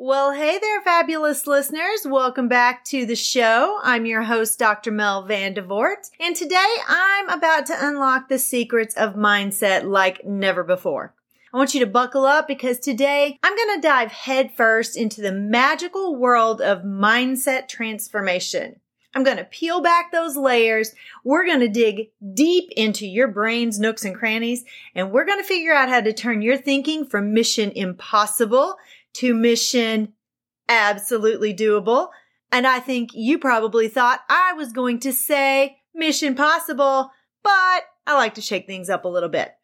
Well, hey there, fabulous listeners. Welcome back to the show. I'm your host, Dr. Mel Vandevort, and today I'm about to unlock the secrets of mindset like never before. I want you to buckle up because today I'm going to dive headfirst into the magical world of mindset transformation. I'm going to peel back those layers. We're going to dig deep into your brain's nooks and crannies, and we're going to figure out how to turn your thinking from mission impossible to mission absolutely doable. And I think you probably thought I was going to say mission possible, but I like to shake things up a little bit.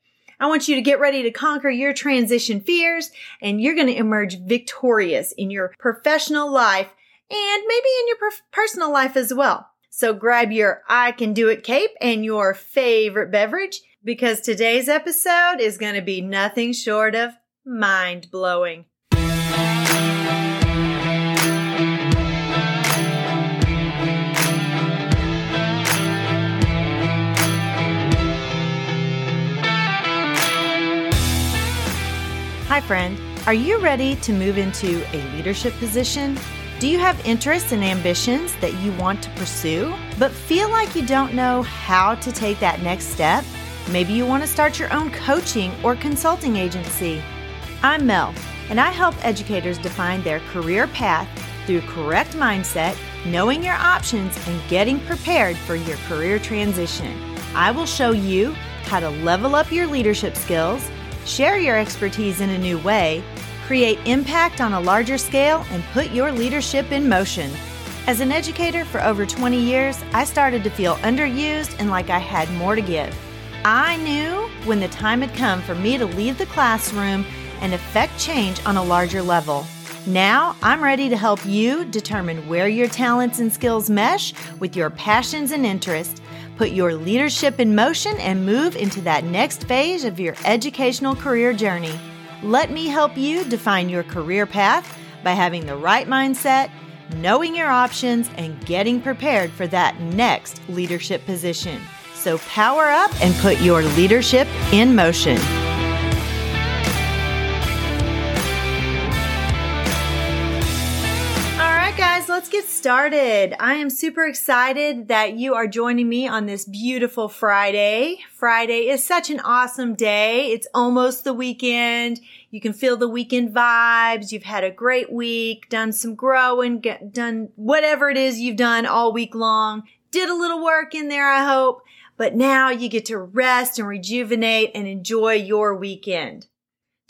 I want you to get ready to conquer your transition fears and you're going to emerge victorious in your professional life and maybe in your personal life as well. So grab your I can do it cape and your favorite beverage because today's episode is going to be nothing short of mind blowing. Hi, friend. Are you ready to move into a leadership position? Do you have interests and ambitions that you want to pursue, but feel like you don't know how to take that next step? Maybe you want to start your own coaching or consulting agency. I'm Mel, and I help educators define their career path through correct mindset, knowing your options, and getting prepared for your career transition. I will show you how to level up your leadership skills share your expertise in a new way, create impact on a larger scale, and put your leadership in motion. As an educator for over 20 years, I started to feel underused and like I had more to give. I knew when the time had come for me to leave the classroom and affect change on a larger level. Now I'm ready to help you determine where your talents and skills mesh with your passions and interests Put your leadership in motion and move into that next phase of your educational career journey. Let me help you define your career path by having the right mindset, knowing your options, and getting prepared for that next leadership position. So power up and put your leadership in motion. Let's get started. I am super excited that you are joining me on this beautiful Friday. Friday is such an awesome day. It's almost the weekend. You can feel the weekend vibes. You've had a great week, done some growing, get, done whatever it is you've done all week long. Did a little work in there, I hope. But now you get to rest and rejuvenate and enjoy your weekend.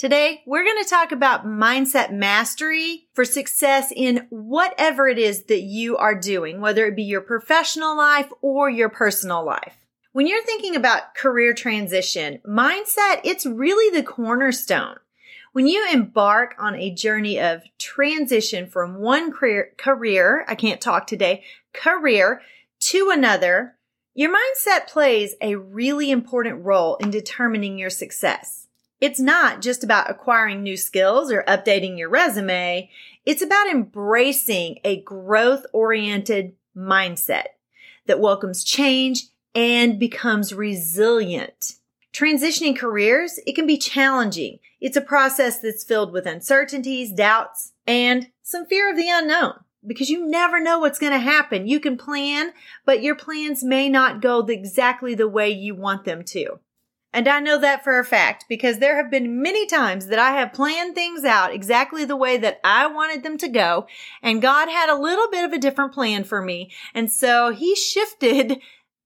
Today, we're going to talk about mindset mastery for success in whatever it is that you are doing, whether it be your professional life or your personal life. When you're thinking about career transition, mindset, it's really the cornerstone. When you embark on a journey of transition from one career, career, I can't talk today, career to another, your mindset plays a really important role in determining your success. It's not just about acquiring new skills or updating your resume. It's about embracing a growth oriented mindset that welcomes change and becomes resilient. Transitioning careers, it can be challenging. It's a process that's filled with uncertainties, doubts, and some fear of the unknown because you never know what's going to happen. You can plan, but your plans may not go exactly the way you want them to. And I know that for a fact because there have been many times that I have planned things out exactly the way that I wanted them to go. And God had a little bit of a different plan for me. And so he shifted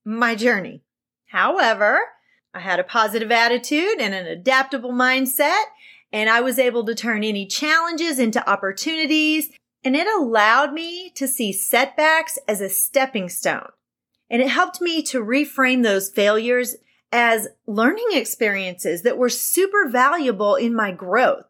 my journey. However, I had a positive attitude and an adaptable mindset and I was able to turn any challenges into opportunities and it allowed me to see setbacks as a stepping stone. And it helped me to reframe those failures as learning experiences that were super valuable in my growth.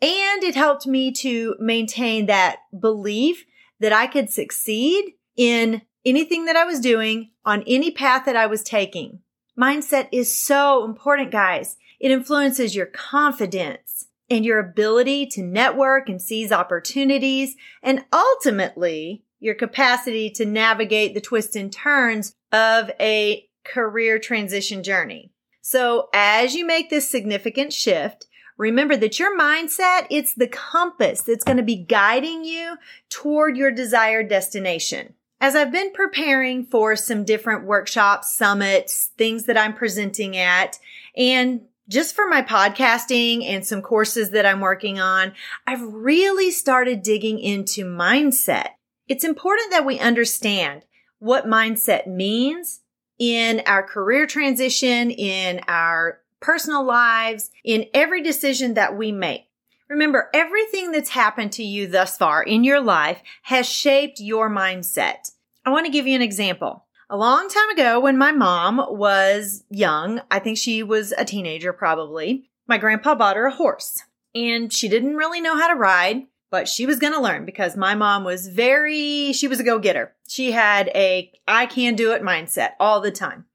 And it helped me to maintain that belief that I could succeed in anything that I was doing on any path that I was taking. Mindset is so important, guys. It influences your confidence and your ability to network and seize opportunities and ultimately your capacity to navigate the twists and turns of a career transition journey. So as you make this significant shift, Remember that your mindset, it's the compass that's going to be guiding you toward your desired destination. As I've been preparing for some different workshops, summits, things that I'm presenting at, and just for my podcasting and some courses that I'm working on, I've really started digging into mindset. It's important that we understand what mindset means in our career transition, in our personal lives, in every decision that we make. Remember, everything that's happened to you thus far in your life has shaped your mindset. I want to give you an example. A long time ago, when my mom was young, I think she was a teenager probably, my grandpa bought her a horse. And she didn't really know how to ride, but she was going to learn because my mom was very, she was a go getter. She had a I can do it mindset all the time.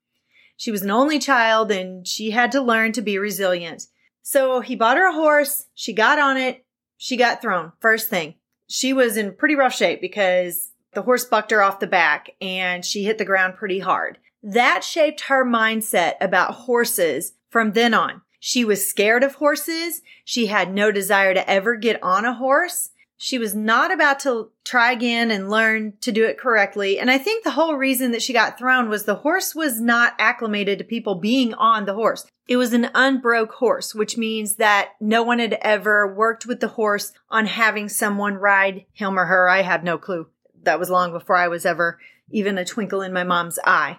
She was an only child and she had to learn to be resilient. So he bought her a horse. She got on it. She got thrown. First thing. She was in pretty rough shape because the horse bucked her off the back and she hit the ground pretty hard. That shaped her mindset about horses from then on. She was scared of horses. She had no desire to ever get on a horse. She was not about to try again and learn to do it correctly. And I think the whole reason that she got thrown was the horse was not acclimated to people being on the horse. It was an unbroke horse, which means that no one had ever worked with the horse on having someone ride him or her. I have no clue. That was long before I was ever even a twinkle in my mom's eye.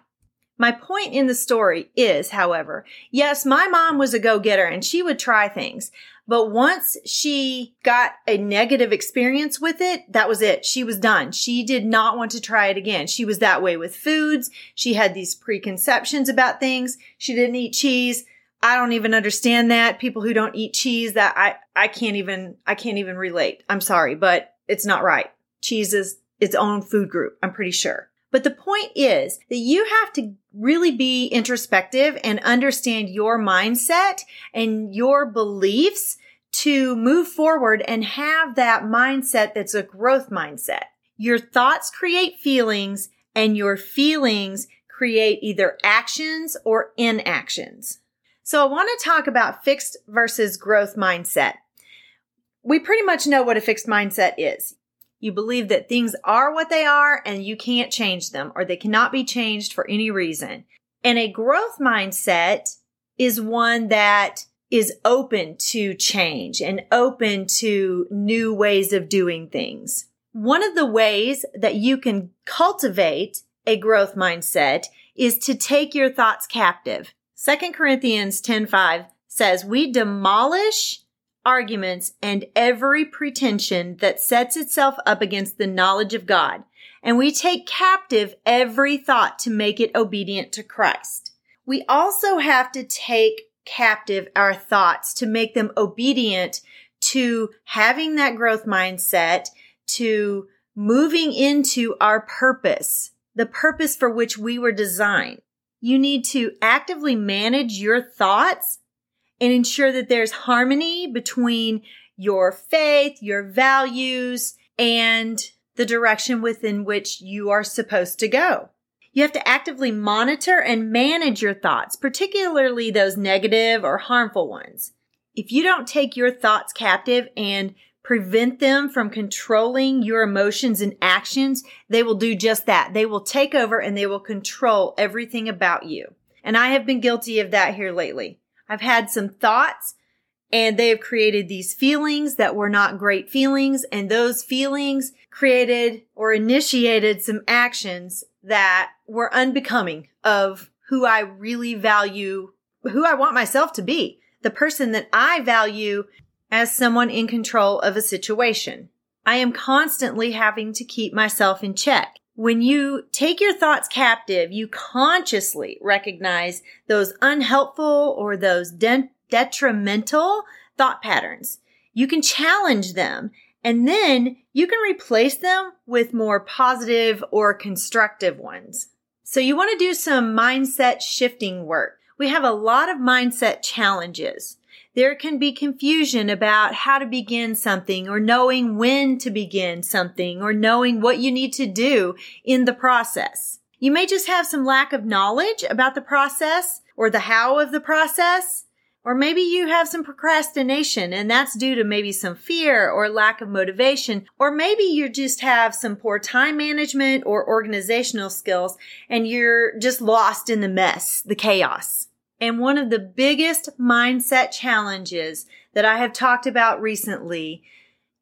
My point in the story is, however, yes, my mom was a go-getter and she would try things. But once she got a negative experience with it, that was it. She was done. She did not want to try it again. She was that way with foods. She had these preconceptions about things. She didn't eat cheese. I don't even understand that. People who don't eat cheese, that I, I can't even, I can't even relate. I'm sorry, but it's not right. Cheese is its own food group. I'm pretty sure. But the point is that you have to really be introspective and understand your mindset and your beliefs to move forward and have that mindset that's a growth mindset. Your thoughts create feelings and your feelings create either actions or inactions. So I want to talk about fixed versus growth mindset. We pretty much know what a fixed mindset is. You believe that things are what they are and you can't change them or they cannot be changed for any reason. And a growth mindset is one that is open to change and open to new ways of doing things. One of the ways that you can cultivate a growth mindset is to take your thoughts captive. 2 Corinthians 10:5 says, "We demolish arguments, and every pretension that sets itself up against the knowledge of God. And we take captive every thought to make it obedient to Christ. We also have to take captive our thoughts to make them obedient to having that growth mindset, to moving into our purpose, the purpose for which we were designed. You need to actively manage your thoughts and ensure that there's harmony between your faith, your values, and the direction within which you are supposed to go. You have to actively monitor and manage your thoughts, particularly those negative or harmful ones. If you don't take your thoughts captive and prevent them from controlling your emotions and actions, they will do just that. They will take over and they will control everything about you. And I have been guilty of that here lately. I've had some thoughts and they have created these feelings that were not great feelings. And those feelings created or initiated some actions that were unbecoming of who I really value, who I want myself to be, the person that I value as someone in control of a situation. I am constantly having to keep myself in check. When you take your thoughts captive, you consciously recognize those unhelpful or those de- detrimental thought patterns. You can challenge them and then you can replace them with more positive or constructive ones. So you want to do some mindset shifting work. We have a lot of mindset challenges there can be confusion about how to begin something or knowing when to begin something or knowing what you need to do in the process. You may just have some lack of knowledge about the process or the how of the process, Or maybe you have some procrastination and that's due to maybe some fear or lack of motivation. Or maybe you just have some poor time management or organizational skills and you're just lost in the mess, the chaos. And one of the biggest mindset challenges that I have talked about recently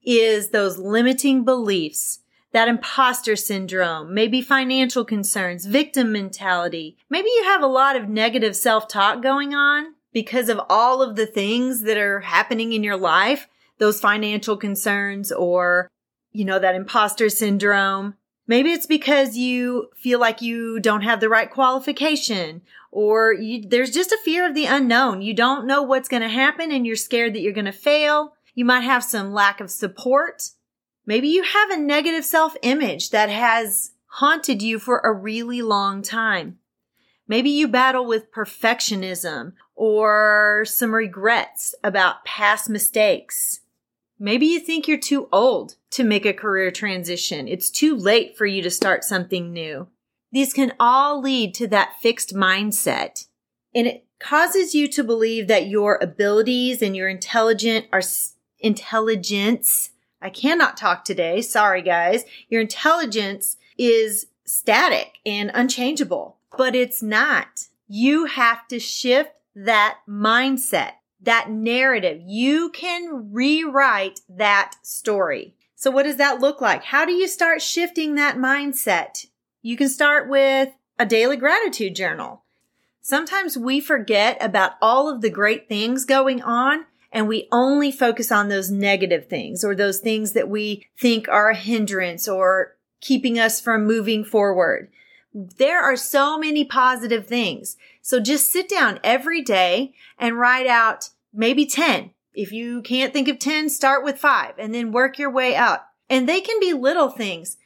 is those limiting beliefs that imposter syndrome, maybe financial concerns, victim mentality. Maybe you have a lot of negative self-talk going on because of all of the things that are happening in your life, those financial concerns or, you know, that imposter syndrome. Maybe it's because you feel like you don't have the right qualification or you, there's just a fear of the unknown. You don't know what's going to happen and you're scared that you're going to fail. You might have some lack of support. Maybe you have a negative self image that has haunted you for a really long time. Maybe you battle with perfectionism or some regrets about past mistakes. Maybe you think you're too old to make a career transition. It's too late for you to start something new. These can all lead to that fixed mindset. And it causes you to believe that your abilities and your intelligent are intelligence. I cannot talk today. Sorry guys. Your intelligence is static and unchangeable, but it's not. You have to shift that mindset, that narrative. You can rewrite that story. So what does that look like? How do you start shifting that mindset? You can start with a daily gratitude journal. Sometimes we forget about all of the great things going on and we only focus on those negative things or those things that we think are a hindrance or keeping us from moving forward. There are so many positive things. So just sit down every day and write out maybe 10. If you can't think of 10, start with five and then work your way up. And they can be little things.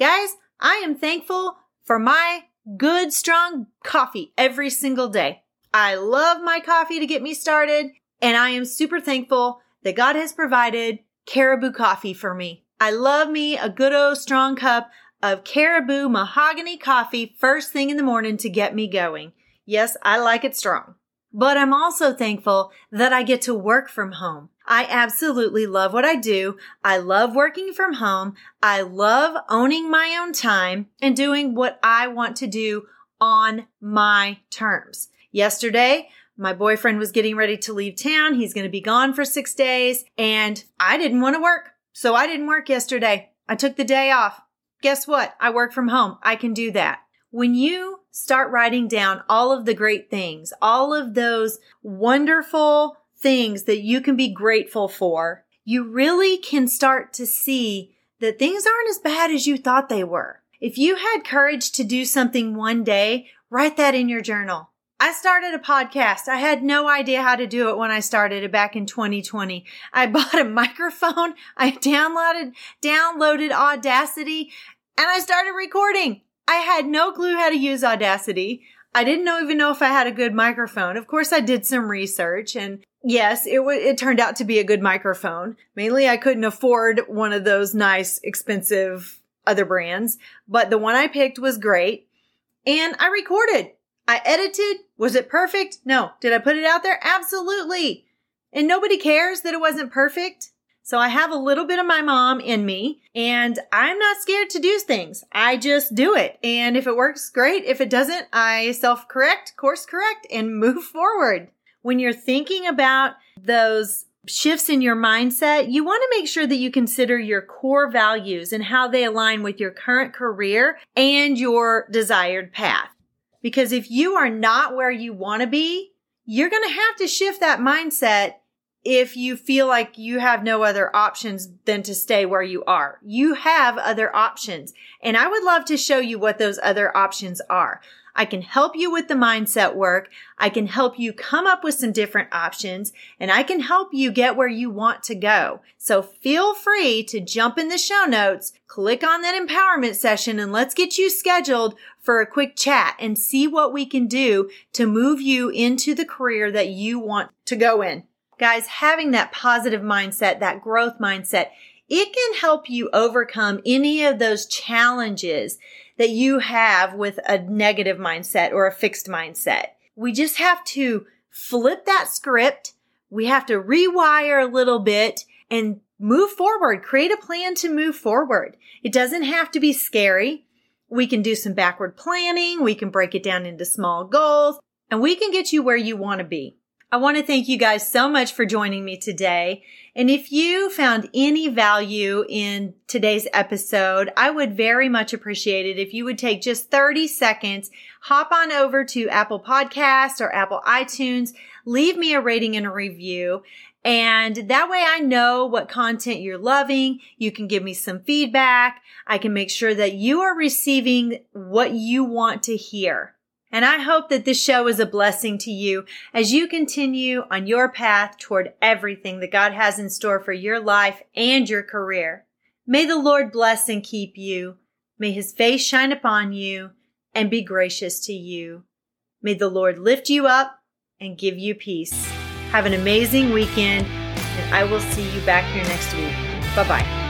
Guys, I am thankful for my good, strong coffee every single day. I love my coffee to get me started. And I am super thankful that God has provided caribou coffee for me. I love me a good old strong cup of caribou mahogany coffee first thing in the morning to get me going. Yes, I like it strong. But I'm also thankful that I get to work from home. I absolutely love what I do. I love working from home. I love owning my own time and doing what I want to do on my terms. Yesterday, my boyfriend was getting ready to leave town. He's going to be gone for six days and I didn't want to work. So I didn't work yesterday. I took the day off. Guess what? I work from home. I can do that. When you start writing down all of the great things, all of those wonderful things that you can be grateful for, you really can start to see that things aren't as bad as you thought they were. If you had courage to do something one day, write that in your journal. I started a podcast. I had no idea how to do it when I started it back in 2020. I bought a microphone. I downloaded, downloaded Audacity and I started recording. I had no clue how to use Audacity. I didn't know, even know if I had a good microphone. Of course, I did some research and yes, it w- it turned out to be a good microphone. Mainly I couldn't afford one of those nice, expensive other brands, but the one I picked was great and I recorded. I edited. Was it perfect? No. Did I put it out there? Absolutely. And nobody cares that it wasn't perfect. So I have a little bit of my mom in me and I'm not scared to do things. I just do it. And if it works, great. If it doesn't, I self correct, course correct and move forward. When you're thinking about those shifts in your mindset, you want to make sure that you consider your core values and how they align with your current career and your desired path. Because if you are not where you want to be, you're going to have to shift that mindset if you feel like you have no other options than to stay where you are. You have other options. And I would love to show you what those other options are. I can help you with the mindset work. I can help you come up with some different options and I can help you get where you want to go. So feel free to jump in the show notes, click on that empowerment session and let's get you scheduled for a quick chat and see what we can do to move you into the career that you want to go in. Guys, having that positive mindset, that growth mindset, it can help you overcome any of those challenges that you have with a negative mindset or a fixed mindset. We just have to flip that script. We have to rewire a little bit and move forward. Create a plan to move forward. It doesn't have to be scary. We can do some backward planning. We can break it down into small goals and we can get you where you want to be. I want to thank you guys so much for joining me today. And if you found any value in today's episode, I would very much appreciate it if you would take just 30 seconds, hop on over to Apple Podcasts or Apple iTunes, leave me a rating and a review. And that way I know what content you're loving. You can give me some feedback. I can make sure that you are receiving what you want to hear. And I hope that this show is a blessing to you as you continue on your path toward everything that God has in store for your life and your career. May the Lord bless and keep you. May his face shine upon you and be gracious to you. May the Lord lift you up and give you peace. Have an amazing weekend, and I will see you back here next week. Bye bye.